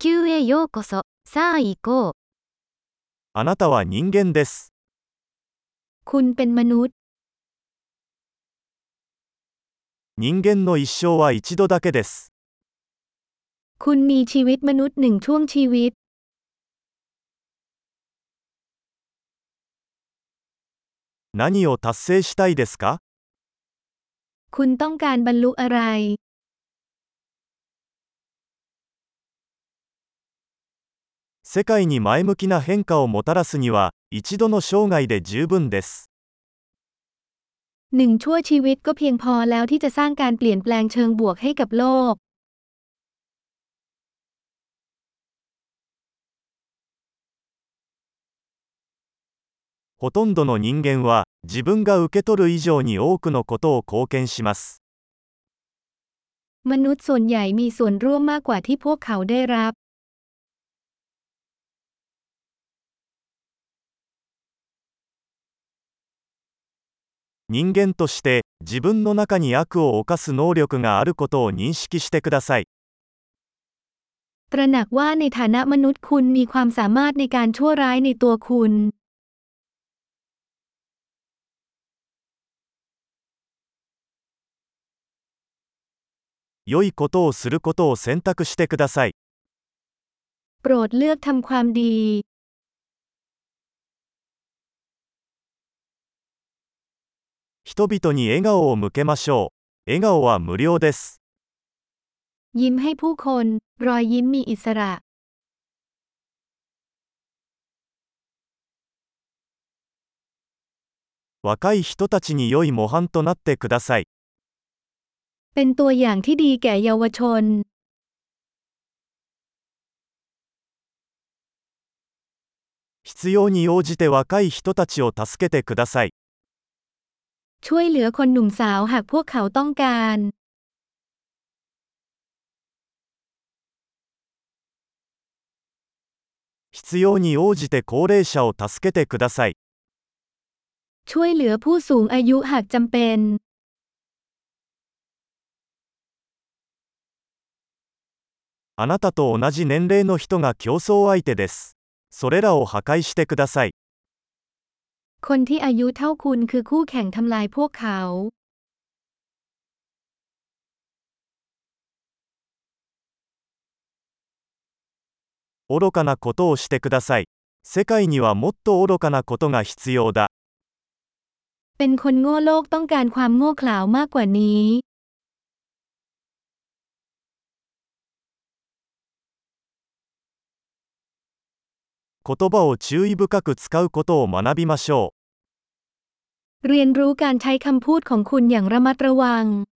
球へようこそ。さあ行こう。あなたは人間です。 คุณเป็นมนุษย์ 人間の一生は一度だけです。 คุณมีชีวิตมนุษย์หนึ่งช่วงชีวิต 何を達成したいですか คุณต้องการบรรลุอะไร 世界に前向きな変化をもたらすには、一度の生涯で十分です。 หนึ่งชั่วชีวิตก็เพียงพอแล้วที่จะสร้างการเปลี่ยนแปลงเชิงบวกให้กับโลก ほとんどの人間は、自分が受け取る以上に多くのことを貢献します。 มนุษย์ส่วนใหญ่มีส่วนร่วมมากกว่าที่พวกเขาได้รับ 人間として、自分の中に悪を犯す能力があることを認識してください。 ตระหนักว่าในฐานะมนุษย์คุณมีความสามารถในการชั่วร้ายในตัวคุณ 良いことをすることを選択してください。 โปรดเลือกทำความดี 人々に笑顔を向けましょう。笑顔は無料です。 ยิ้มให้ผู้คน รอยยิ้มมีอิสระ 若い人たちに良い模範となってください。 เป็นตัวอย่างที่ดีแก่เยาวชน 必要に応じて若い人たちを助けてください。 ช่วยเหลือคนหนุ่มสาวหากพวกเขาต้องการ 必要に応じて高齢者を助けてください。 ช่วยเหลือผู้สูงอายุหากจำเป็น あなたと同じ年齢の人が競争相手です。それらを破壊してください。 คนที่อายุเท่าคุณคือคู่แข่งทำลายพวกเขา 愚かなことをしてください。世界にはもっと愚かなことが必要だ。 เป็นคนโง่โลกต้องการความโง่เขลาวมากกว่านี้ 言葉を注意深く使うことを学びましょ เรียนรู้การใช้คำพูดของคุณอย่างระมัดระวัง う。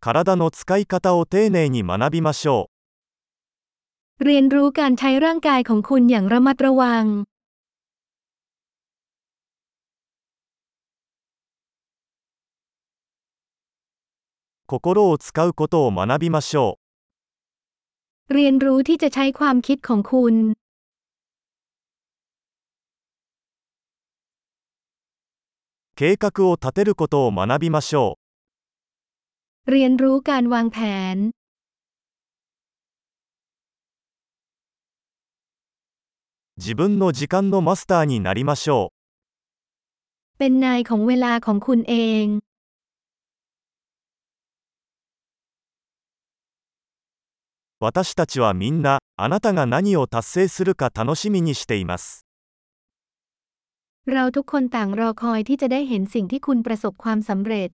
体の使い方を丁寧に学びましょ เรียนรู้การใช้ร่างกายของคุณอย่างระมัดระวัง 心を使うことを学びましょ เรียนรู้ที่จะใช้ความคิดของคุณ う。計画を立てることを学びましょ เรียนรู้การวางแผน う。自分の時間のマスターになりましょ เป็นนายของเวลาของคุณเอง 私たちはみんな、あなたが何を達成するか楽しみにしています。 เราทุกคนต่างรอคอยที่จะได้เห็นสิ่งที่คุณประสบความสำเร็จ